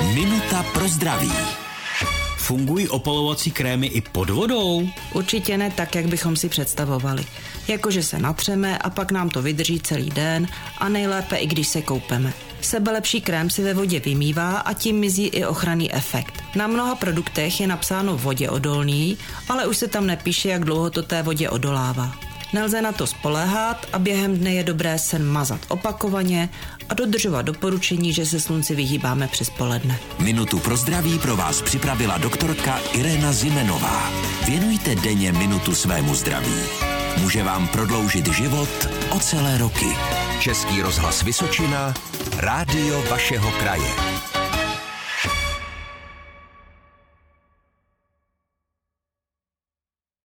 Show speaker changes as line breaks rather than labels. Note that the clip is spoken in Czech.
Minuta pro zdraví. Fungují opalovací krémy i pod vodou?
Určitě ne tak, jak bychom si představovali. Jakože se natřeme a pak nám to vydrží celý den a nejlépe i když se koupeme. Sebelepší krém si ve vodě vymývá a tím mizí i ochranný efekt. Na mnoha produktech je napsáno vodě odolný, ale už se tam nepíše, jak dlouho to té vodě odolává. Nelze na to spoléhat a během dne je dobré se mazat opakovaně a dodržovat doporučení, že se slunci vyhýbáme přes poledne.
Minutu pro zdraví pro vás připravila doktorka Irena Zimenová. Věnujte denně minutu svému zdraví. Může vám prodloužit život o celé roky. Český rozhlas Vysočina, rádio vašeho kraje.